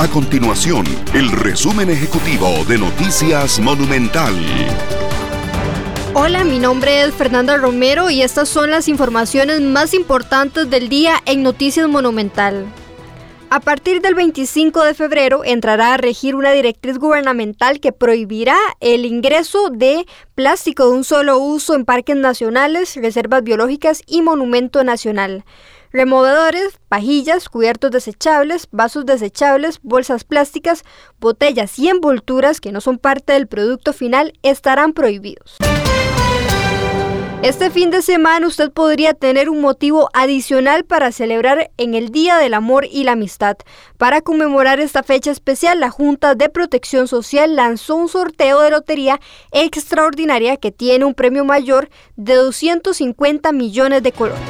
A continuación, el resumen ejecutivo de Noticias Monumental. Hola, mi nombre es Fernanda Romero y estas son las informaciones más importantes del día en Noticias Monumental. A partir del 25 de febrero entrará a regir una directriz gubernamental que prohibirá el ingreso de plástico de un solo uso en parques nacionales, reservas biológicas y monumento nacional. Removedores, pajillas, cubiertos desechables, vasos desechables, bolsas plásticas, botellas y envolturas que no son parte del producto final estarán prohibidos. Este fin de semana usted podría tener un motivo adicional para celebrar en el Día del Amor y la Amistad. Para conmemorar esta fecha especial, la Junta de Protección Social lanzó un sorteo de lotería extraordinaria que tiene un premio mayor de 250 millones de colones.